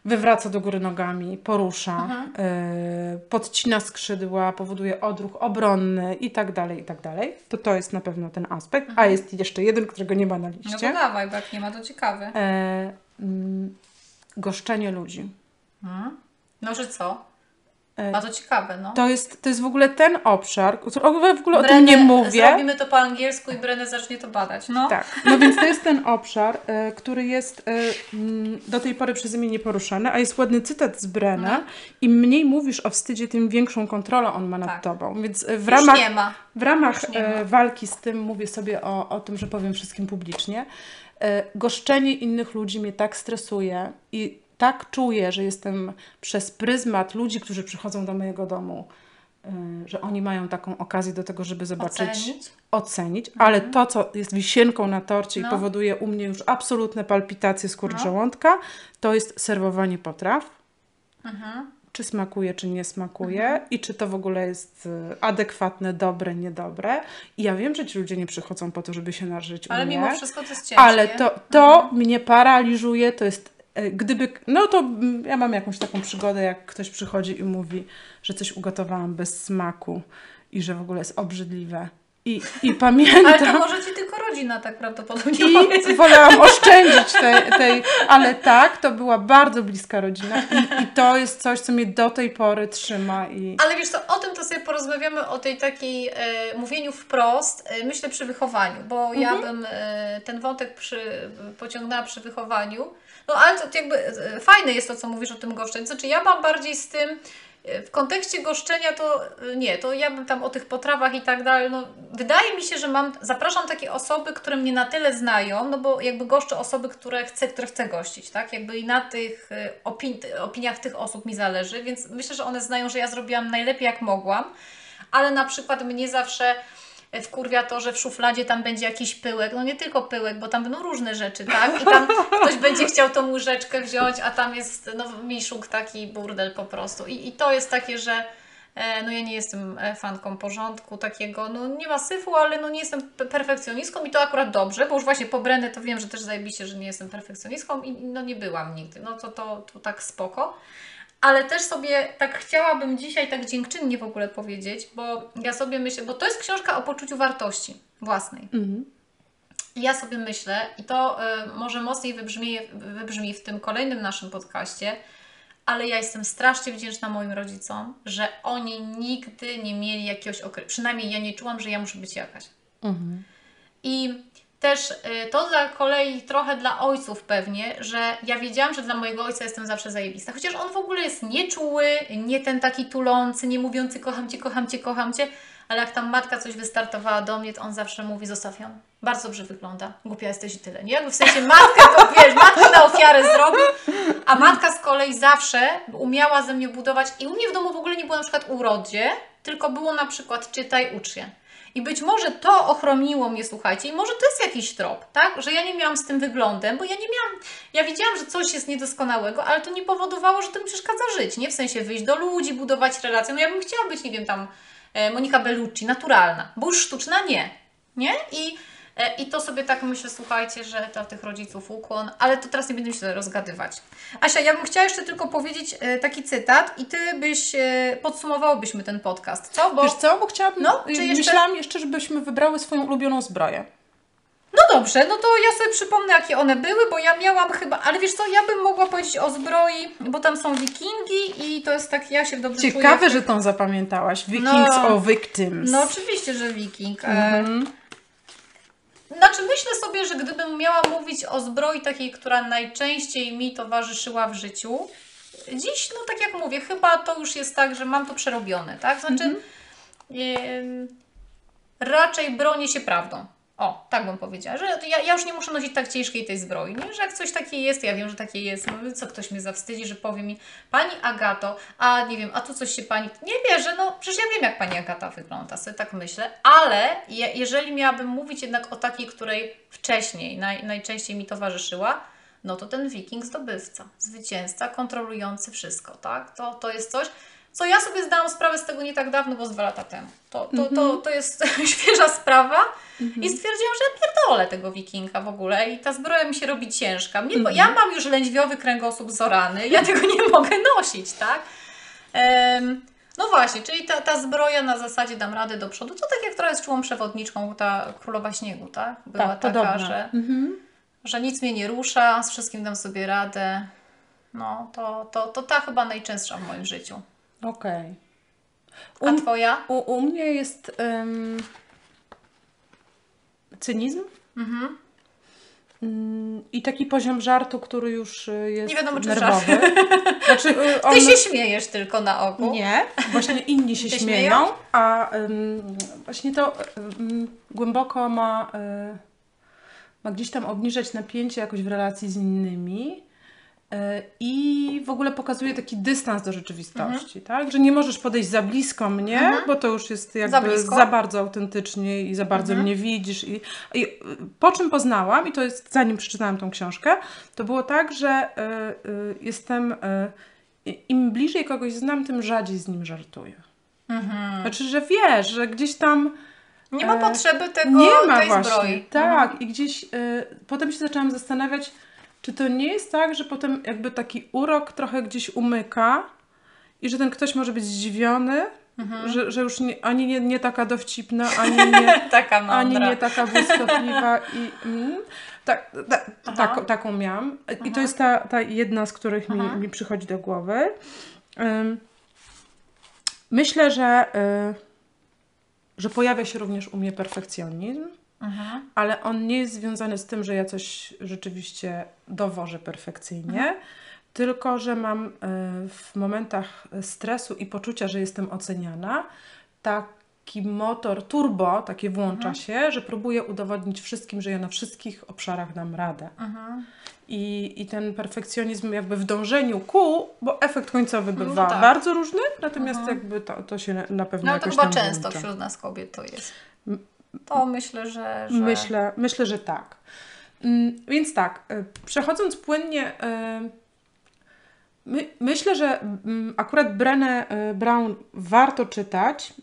S1: wywraca do góry nogami, porusza, e, podcina skrzydła, powoduje odruch obronny i tak dalej, i tak dalej. To to jest na pewno ten aspekt. A jest jeszcze jeden, którego nie ma na
S2: No to
S1: liście.
S2: dawaj, bo jak nie ma, to ciekawe.
S1: E, mm, goszczenie ludzi.
S2: Hmm? No, że co?
S1: E,
S2: to ciekawe, no.
S1: To jest, to jest w ogóle ten obszar, o którym w ogóle, o tym nie mówię.
S2: Zrobimy to po angielsku i Brenę zacznie to badać, no.
S1: Tak, no więc to jest ten obszar, e, który jest e, mm, do tej pory przeze mnie nieporuszany, a jest ładny cytat z Brena.
S2: Mhm.
S1: Im mniej mówisz o wstydzie, tym większą kontrolę on ma nad
S2: Tak.
S1: tobą. Więc e, w ramach, w ramach e, walki z tym mówię sobie o, o tym, że powiem wszystkim publicznie. E, Goszczenie innych ludzi mnie tak stresuje i tak czuję, że jestem przez pryzmat ludzi, którzy przychodzą do mojego domu, y, że oni mają taką okazję do tego, żeby zobaczyć,
S2: Ocenić.
S1: ocenić, ale to, co jest wisienką na torcie
S2: No.
S1: i powoduje u mnie już absolutne palpitacje skóry
S2: No.
S1: żołądka, to jest serwowanie potraw.
S2: Mhm.
S1: Czy smakuje, czy nie smakuje i czy to w ogóle jest y, adekwatne, dobre, niedobre. I ja wiem, że ci ludzie nie przychodzą po to, żeby się nażyć
S2: Ale
S1: mnie,
S2: mimo wszystko to jest ciężkie.
S1: ale to, to mnie paraliżuje, to jest gdyby, no to ja mam jakąś taką przygodę, jak ktoś przychodzi i mówi, że coś ugotowałam bez smaku i że w ogóle jest obrzydliwe. I, i
S2: Ale to
S1: pamiętam,
S2: może Ci tylko rodzina tak prawdopodobnie
S1: i wolałam oszczędzić tej, tej, ale tak, to była bardzo bliska rodzina i, i to jest coś, co mnie do tej pory trzyma i
S2: Ale wiesz co, o tym to sobie porozmawiamy, o tej takiej e, mówieniu wprost, e, myślę przy wychowaniu, bo ja bym e, ten wątek przy, pociągnęła przy wychowaniu. No ale to jakby e, fajne jest to, co mówisz o tym goszczeniu. Znaczy ja mam bardziej z tym, e, w kontekście goszczenia to e, nie, to ja bym tam o tych potrawach i tak dalej, no wydaje mi się, że mam, zapraszam takie osoby, które mnie na tyle znają, no bo jakby goszczę osoby, które chcę, które chcę gościć, tak? Jakby i na tych e, opin, opiniach tych osób mi zależy, więc myślę, że one znają, że ja zrobiłam najlepiej jak mogłam, ale na przykład mnie zawsze wkurwia to, że w szufladzie tam będzie jakiś pyłek, no nie tylko pyłek, bo tam będą różne rzeczy, tak? I tam ktoś będzie chciał tą łyżeczkę wziąć, a tam jest no, miszuk taki burdel po prostu. I, i to jest takie, że e, no ja nie jestem e, fanką porządku takiego, no nie ma syfu, ale no nie jestem pe- perfekcjonistką i to akurat dobrze, bo już właśnie po Brenę to wiem, że też zajebiście, że nie jestem perfekcjonistką i no nie byłam nigdy, no to, to, to tak spoko. Ale też sobie tak chciałabym dzisiaj tak dziękczynnie w ogóle powiedzieć, bo ja sobie myślę, bo to jest książka o poczuciu wartości własnej.
S1: Mhm.
S2: Ja sobie myślę, i to y, może mocniej wybrzmi, wybrzmi w tym kolejnym naszym podcaście, ale ja jestem strasznie wdzięczna moim rodzicom, że oni nigdy nie mieli jakiegoś okresu, przynajmniej ja nie czułam, że ja muszę być jakaś.
S1: Mhm.
S2: I też y, to dla kolei trochę dla ojców pewnie, że ja wiedziałam, że dla mojego ojca jestem zawsze zajebista. Chociaż on w ogóle jest nieczuły, nie ten taki tulący, nie mówiący kocham Cię, kocham Cię, kocham Cię, ale jak tam matka coś wystartowała do mnie, to on zawsze mówi zostaw ją. Bardzo dobrze wygląda. Głupia jesteś i tyle. Nie? Jakby w sensie matkę to wiesz, matkę na ofiarę zrobił, a matka z kolei zawsze umiała ze mnie budować i u mnie w domu w ogóle nie było na przykład urodzie, tylko było na przykład czytaj, ucz się. I być może to ochroniło mnie, słuchajcie, i może to jest jakiś trop, tak? Że ja nie miałam z tym wyglądem, bo ja nie miałam, ja wiedziałam, że coś jest niedoskonałego, ale to nie powodowało, że to mi przeszkadza żyć, nie? W sensie wyjść do ludzi, budować relacje. No ja bym chciała być, nie wiem, tam e, Monika Bellucci, naturalna, bo już sztuczna nie, nie? I, I to sobie tak myślę, słuchajcie, że to tych rodziców ukłon, ale to teraz nie będę się rozgadywać. Asia, ja bym chciała jeszcze tylko powiedzieć e, taki cytat i Ty byś, e, podsumowałybyśmy ten podcast, co? Bo...
S1: Wiesz co, bo chciałabym,
S2: No, czy jeszcze-
S1: myślałam jeszcze, żebyśmy wybrały swoją ulubioną zbroję.
S2: No dobrze, no to ja sobie przypomnę, jakie one były, bo ja miałam chyba, ale wiesz co, ja bym mogła powiedzieć o zbroi, bo tam są wikingi i to jest tak, ja się dobrze
S1: Ciekawe,
S2: czuję.
S1: że tą zapamiętałaś. Vikings
S2: No.
S1: o Victims.
S2: No oczywiście, że wiking. E,
S1: Mhm.
S2: Znaczy myślę sobie, że gdybym miała mówić o zbroi takiej, która najczęściej mi towarzyszyła w życiu, dziś, no tak jak mówię, chyba to już jest tak, że mam to przerobione, tak? Znaczy em, raczej bronię się prawdą. O, tak bym powiedziała, że ja, ja już nie muszę nosić tak ciężkiej tej zbroi, nie? że jak coś takie jest, ja wiem, że takie jest, no co ktoś mnie zawstydzi, że powie mi, Pani Agato, a nie wiem, a tu coś się Pani, nie wierzę, no przecież ja wiem, jak Pani Agata wygląda, sobie tak myślę, ale je, jeżeli miałabym mówić jednak o takiej, której wcześniej naj, najczęściej mi towarzyszyła, no to ten wiking zdobywca, zwycięzca, kontrolujący wszystko, tak? To, to jest coś, co ja sobie zdałam sprawę z tego nie tak dawno, bo z dwa lata temu. To, to, to, to jest świeża sprawa i stwierdziłam, że ja pierdolę tego wikinga w ogóle i ta zbroja mi się robi ciężka. Mnie, bo Ja mam już lędźwiowy kręgosłup zorany, ja tego nie mogę nosić, tak? Em, no właśnie, czyli ta, ta zbroja na zasadzie dam radę do przodu, to tak jak trochę z czułą przewodniczką, ta królowa śniegu, tak? Była
S1: Tak,
S2: taka, że
S1: Mhm.
S2: że nic mnie nie rusza, z wszystkim dam sobie radę. No, to, to, to ta chyba najczęstsza w moim życiu.
S1: Okej.
S2: A
S1: U,
S2: twoja?
S1: u, u mnie jest em, cynizm
S2: Mhm.
S1: mm, i taki poziom żartu, który już y, jest
S2: Nie wiadomo, czy
S1: nerwowy. Znaczy, y, on...
S2: Ty się śmiejesz tylko na oku.
S1: Nie, właśnie inni się śmieją,
S2: śmieją?
S1: a ym, właśnie to ym, głęboko ma, y, ma gdzieś tam obniżać napięcie jakoś w relacji z innymi. E, I w ogóle pokazuje taki dystans do rzeczywistości, tak? Że nie możesz podejść za blisko mnie,
S2: Mhm.
S1: bo to już jest jakby
S2: Za
S1: za, bardzo autentycznie i za bardzo
S2: Mhm.
S1: mnie widzisz. I, I po czym poznałam, i to jest zanim przeczytałam tą książkę, to było tak, że y, y, jestem. Y, im bliżej kogoś znam, tym rzadziej z nim żartuję.
S2: Mhm.
S1: Znaczy, że wiesz, że gdzieś tam
S2: Nie ma potrzeby tego,
S1: nie ma
S2: tej
S1: właśnie.
S2: zbroi.
S1: Tak,
S2: Mhm.
S1: i gdzieś y, potem się zaczęłam zastanawiać, czy to nie jest tak, że potem jakby taki urok trochę gdzieś umyka i że ten ktoś może być zdziwiony,
S2: Mhm.
S1: że, że już nie, ani nie, nie taka dowcipna, ani nie,
S2: Taka
S1: ani
S2: mądra.
S1: nie taka błyskotliwa i mm, tak, ta, tak, taką miałam. I
S2: Aha.
S1: to jest ta, ta jedna, z których mi,
S2: Aha.
S1: mi przychodzi do głowy. Ym, myślę, że, y, że pojawia się również u mnie perfekcjonizm,
S2: Mhm.
S1: ale on nie jest związany z tym, że ja coś rzeczywiście dowożę perfekcyjnie,
S2: Mhm.
S1: tylko że mam y, w momentach stresu i poczucia, że jestem oceniana, taki motor turbo, takie włącza
S2: Mhm.
S1: się, że próbuję udowodnić wszystkim, że ja na wszystkich obszarach dam radę. I, I ten perfekcjonizm jakby w dążeniu ku, bo efekt końcowy
S2: No
S1: bywa
S2: tak.
S1: bardzo różny, natomiast jakby to, to się na- pewno
S2: No to
S1: jakoś
S2: chyba
S1: tam
S2: często
S1: włącza.
S2: wśród nas kobiet to jest. To myślę, że... że...
S1: Myślę, myślę, że tak. Mm, Więc tak, y, przechodząc płynnie, y, my, myślę, że mm, akurat Brenę y, Brown warto czytać,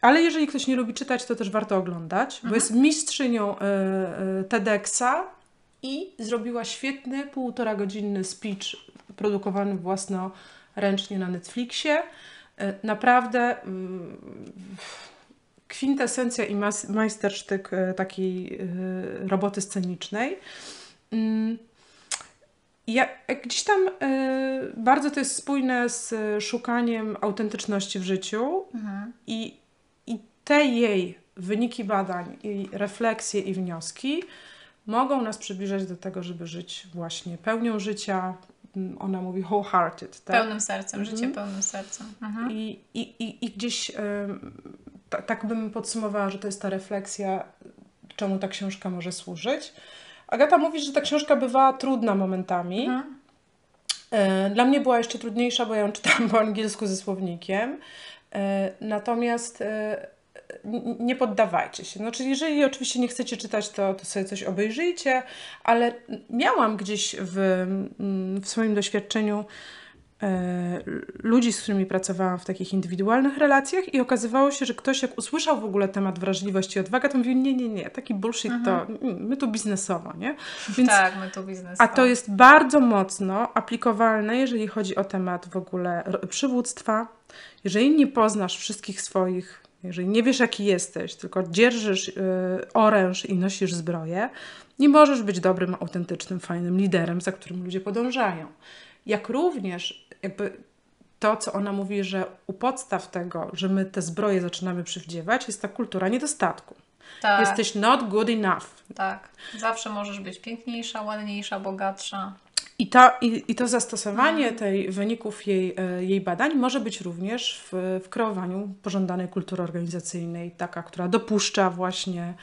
S1: ale jeżeli ktoś nie lubi czytać, to też warto oglądać, bo
S2: Mhm.
S1: jest mistrzynią y, y, TEDxa i zrobiła świetny, półtora godzinny speech produkowany własnoręcznie na Netflixie. Naprawdę kwintesencja i majstersztyk e, takiej e, roboty scenicznej. Mm, Ja, jak gdzieś tam e, bardzo to jest spójne z e, szukaniem autentyczności w życiu
S2: Mhm.
S1: i, i te jej wyniki badań, i refleksje i wnioski mogą nas przybliżać do tego, żeby żyć właśnie pełnią życia. Mm, Ona mówi wholehearted, tak?
S2: Pełnym sercem,
S1: Mhm.
S2: życie pełnym sercem. Mhm.
S1: I, i, i, i gdzieś ym, ta, tak bym podsumowała, że to jest ta refleksja, czemu ta książka może służyć. Agata mówi, że ta książka bywa trudna momentami.
S2: Mhm.
S1: E, Dla mnie była jeszcze trudniejsza, bo ja ją czytałam po angielsku ze słownikiem. E, Natomiast e, nie poddawajcie się. Znaczy, jeżeli oczywiście nie chcecie czytać, to, to sobie coś obejrzyjcie, ale miałam gdzieś w, mm, w swoim doświadczeniu ludzi, z którymi pracowałam w takich indywidualnych relacjach i okazywało się, że ktoś jak usłyszał w ogóle temat wrażliwości i odwaga, to mówił, nie, nie, nie, taki bullshit to mm, my tu biznesowo, nie? Więc
S2: Tak, my tu biznes.
S1: a to jest bardzo mocno aplikowalne, jeżeli chodzi o temat w ogóle przywództwa. Jeżeli nie poznasz wszystkich swoich, jeżeli nie wiesz, jaki jesteś, tylko dzierżysz y, oręż i nosisz zbroję, nie możesz być dobrym, autentycznym, fajnym liderem, za którym ludzie podążają. Jak również jakby to, co ona mówi, że u podstaw tego, że my te zbroje zaczynamy przywdziewać, jest ta kultura niedostatku.
S2: tak,
S1: Jesteś not good enough.
S2: tak. Zawsze możesz być piękniejsza, ładniejsza, bogatsza.
S1: I to, i, I to zastosowanie tej wyników jej, e, jej badań może być również w, w kreowaniu pożądanej kultury organizacyjnej, taka, która dopuszcza właśnie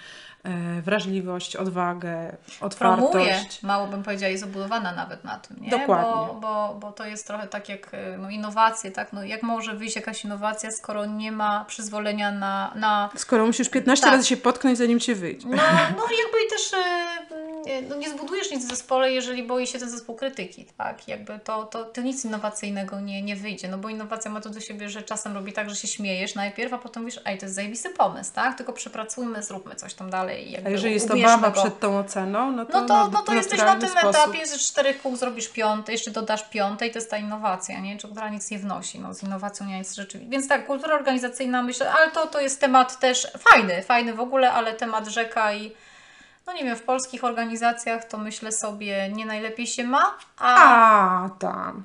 S1: wrażliwość, odwagę, otwartość.
S2: promuje, mało bym powiedziała, jest obudowana nawet na tym, nie?
S1: Dokładnie.
S2: Bo, bo, bo to jest trochę tak jak y, no, innowacje, tak? No, jak może wyjść jakaś innowacja, skoro nie ma przyzwolenia na... na
S1: Skoro musisz 15
S2: Tak.
S1: razy się potknąć, zanim cię wyjdzie.
S2: no, no jakby i też y, no, nie zbudujesz nic w zespole, jeżeli boi się ten zespół krytyki, tak? Jakby to, to, to nic innowacyjnego nie, nie wyjdzie, no bo innowacja ma to do siebie, że czasem robi tak, że się śmiejesz najpierw, a potem mówisz, ej, to jest zajebisty pomysł, tak? Tylko przepracujmy, zróbmy coś tam dalej. Jakby
S1: A jeżeli jest obawa
S2: go.
S1: przed tą oceną, no to,
S2: No to, no to jesteś na tym
S1: sposób.
S2: etapie, z czterech kół zrobisz piąte, jeszcze dodasz piąte i to jest ta innowacja, nie? Czy która nic nie wnosi. No, z innowacją nie nic rzeczywiście. Więc tak, kultura organizacyjna myślę, ale to, to jest temat też fajny, fajny w ogóle, ale temat rzeka i no nie wiem, w polskich organizacjach to myślę sobie nie najlepiej się ma, a
S1: A, tam.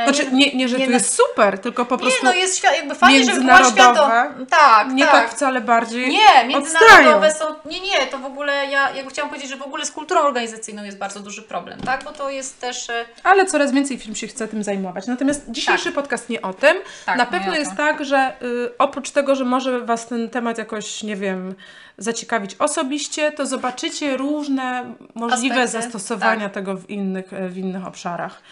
S2: E,
S1: Znaczy, nie, nie że
S2: nie na-
S1: jest super, tylko po
S2: Nie,
S1: prostu
S2: no jest świat, jakby fajnie, żeby była świadomo. Tak,
S1: nie
S2: tak.
S1: tak wcale bardziej
S2: Nie, międzynarodowe
S1: odstają.
S2: są. Nie, nie, to w ogóle ja, ja chciałam powiedzieć, że w ogóle z kulturą organizacyjną jest bardzo duży problem, tak? Bo to jest też. e,
S1: Ale coraz więcej film się chce tym zajmować. Natomiast dzisiejszy podcast nie o tym.
S2: Tak,
S1: Na
S2: nie
S1: pewno jest tak, że y, oprócz tego, że może Was ten temat jakoś, nie wiem, zaciekawić osobiście, to zobaczycie różne możliwe
S2: Aspekty,
S1: zastosowania
S2: tak.
S1: tego w innych, e, w innych obszarach.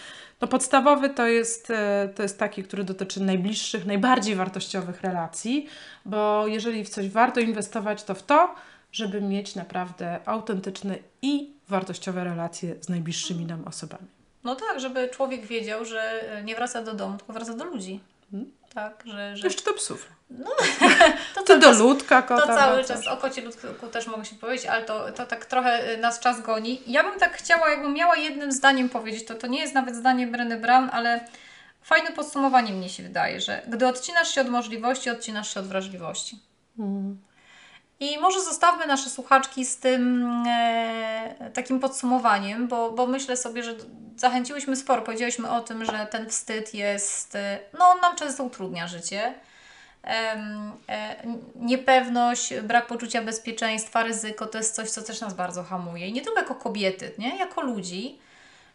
S1: No podstawowy to jest, e, to jest taki, który dotyczy najbliższych, najbardziej wartościowych relacji, bo jeżeli w coś warto inwestować, to w to, żeby mieć naprawdę autentyczne i wartościowe relacje z najbliższymi nam osobami.
S2: No tak, żeby człowiek wiedział, że e, nie wraca do domu, tylko wraca do ludzi.
S1: Mhm.
S2: Tak, że. że
S1: Jeszcze do psów.
S2: to
S1: Ty
S2: cały
S1: do ludka,
S2: To
S1: kota.
S2: cały
S1: wracasz.
S2: czas o kocie ludku też mogę się powiedzieć, ale to, to tak trochę y, nas czas goni. Ja bym tak chciała, jakbym miała jednym zdaniem powiedzieć, to to nie jest nawet zdanie Breny Brown, ale fajne podsumowanie mnie się wydaje, że gdy odcinasz się od możliwości, odcinasz się od wrażliwości.
S1: Mm.
S2: I może zostawmy nasze słuchaczki z tym e, takim podsumowaniem, bo, bo myślę sobie, że zachęciłyśmy sporo. Powiedziałyśmy o tym, że ten wstyd jest, e, no on nam często utrudnia życie. E, niepewność, brak poczucia bezpieczeństwa, ryzyko to jest coś, co też nas bardzo hamuje. I nie tylko jako kobiety, nie? jako ludzi.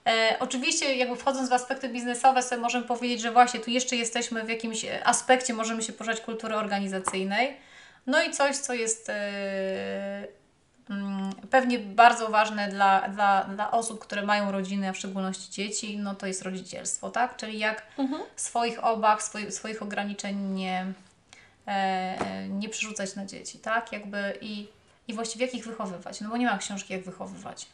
S2: E, oczywiście, jakby wchodząc w aspekty biznesowe, sobie możemy powiedzieć, że właśnie tu jeszcze jesteśmy w jakimś aspekcie, możemy się poruszać kultury organizacyjnej. No i coś, co jest e, mm, pewnie bardzo ważne dla, dla, dla osób, które mają rodziny, a w szczególności dzieci, no to jest rodzicielstwo, tak? Czyli jak swoich obaw, swoich, swoich ograniczeń nie, nie przerzucać na dzieci, tak? Jakby i, i właściwie jak ich wychowywać, no bo nie ma książki jak wychowywać.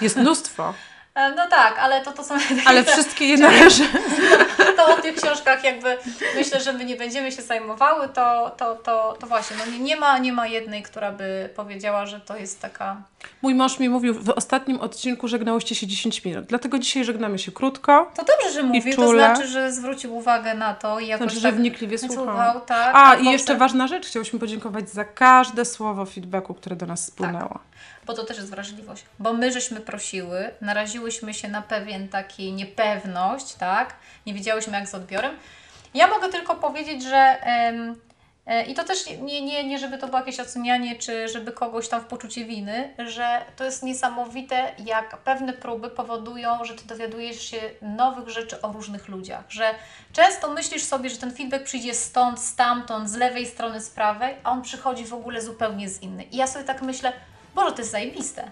S1: Jest mnóstwo,
S2: E, No tak, ale to, to są
S1: ale wszystkie je należy.
S2: to o tych książkach jakby myślę, że my nie będziemy się zajmowały, to, to, to, to właśnie, no nie, nie, ma, nie ma jednej, która by powiedziała, że to jest taka...
S1: Mój mąż mi mówił w ostatnim odcinku żegnałyście się 10 minut, dlatego dzisiaj żegnamy się krótko.
S2: To dobrze, że mówi, to znaczy, że zwrócił uwagę na to i jakoś
S1: Znaczy, że
S2: tak
S1: wnikliwie słuchał.
S2: słuchał. Tak,
S1: A,
S2: albo
S1: i jeszcze ważna rzecz, chciałyśmy podziękować za każde słowo feedbacku, które do nas spłynęło.
S2: Bo to też jest wrażliwość. Bo my żeśmy prosiły, naraziłyśmy się na pewien taki niepewność, tak? Nie wiedziałyśmy jak z odbiorem. Ja mogę tylko powiedzieć, że em, e, i to też nie, nie, nie, żeby to było jakieś ocenianie, czy żeby kogoś tam w poczucie winy, że to jest niesamowite, jak pewne próby powodują, że ty dowiadujesz się nowych rzeczy o różnych ludziach. Że często myślisz sobie, że ten feedback przyjdzie stąd, stamtąd, z lewej strony, z prawej, a on przychodzi w ogóle zupełnie z innej. I ja sobie tak myślę, Boże, to jest zajebiste.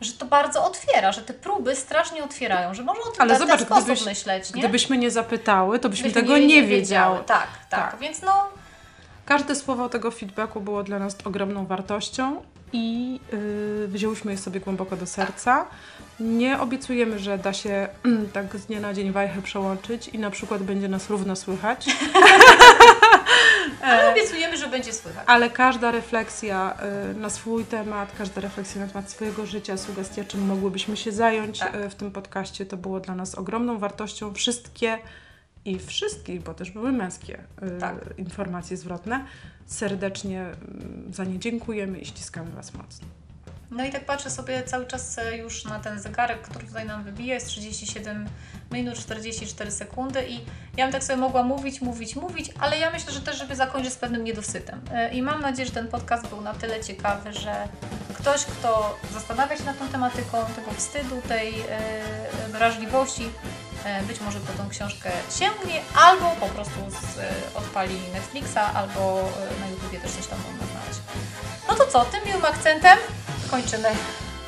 S2: Że to bardzo otwiera, że te próby strasznie otwierają, że można o tym
S1: Ale zobacz,
S2: ten sposób
S1: gdybyś-
S2: myśleć, nie?
S1: Gdybyśmy nie zapytały, to byśmy
S2: Byśmy
S1: tego nie, wiedziały.
S2: Tak, tak,
S1: Tak.
S2: Więc no,
S1: Każde słowo tego feedbacku było dla nas ogromną wartością i yy, wzięłyśmy je sobie głęboko do serca. Nie obiecujemy, że da się mm, tak z dnia na dzień wajchę przełączyć i na przykład będzie nas równo słychać,
S2: ale obiecujemy, że będzie słychać.
S1: ale każda refleksja y, na swój temat, każda refleksja na temat swojego życia, sugestia, czym mogłybyśmy się zająć
S2: Tak.
S1: y, w tym podcaście, to było dla nas ogromną wartością. Wszystkie i wszystkich, bo też były męskie
S2: Tak.
S1: informacje zwrotne, serdecznie mm, za nie dziękujemy i ściskamy Was mocno.
S2: No i tak patrzę sobie cały czas e, już na ten zegarek, który tutaj nam wybija, jest 37 minut 44 sekundy i ja bym tak sobie mogła mówić, mówić, mówić, ale ja myślę, że też, żeby zakończyć z pewnym niedosytem. E, I mam nadzieję, że ten podcast był na tyle ciekawy, że ktoś, kto zastanawia się nad tą tematyką, tego wstydu, tej e, wrażliwości, być może po tą książkę sięgnie, albo po prostu z, odpali Netflixa, albo na YouTubie też coś tam można znaleźć. No to co, tym miłym akcentem kończymy.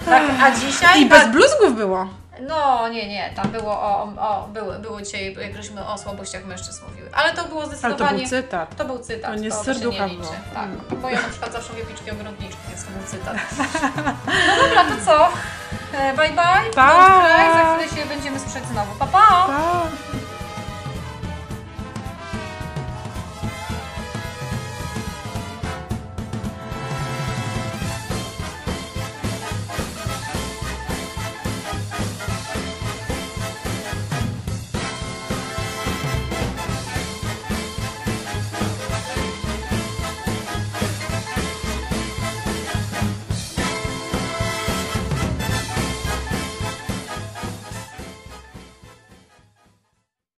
S2: Tak, a dzisiaj...
S1: I bez bluzgów było.
S2: No nie, nie, tam było o, o było, było dzisiaj, jak żeśmy o słabościach mężczyzn mówiły. Ale to było
S1: Ale to
S2: zdecydowanie...
S1: był cytat.
S2: To był cytat.
S1: To nie z serducha
S2: nie liczy. Tak,
S1: Mm.
S2: bo ja na przykład zawsze lubię piczki ogrodniczki, więc to był cytat. No dobra, to co? E, Bye bye.
S1: Pa.
S2: Za chwilę się będziemy słyszeć znowu. Pa, pa!
S1: Pa.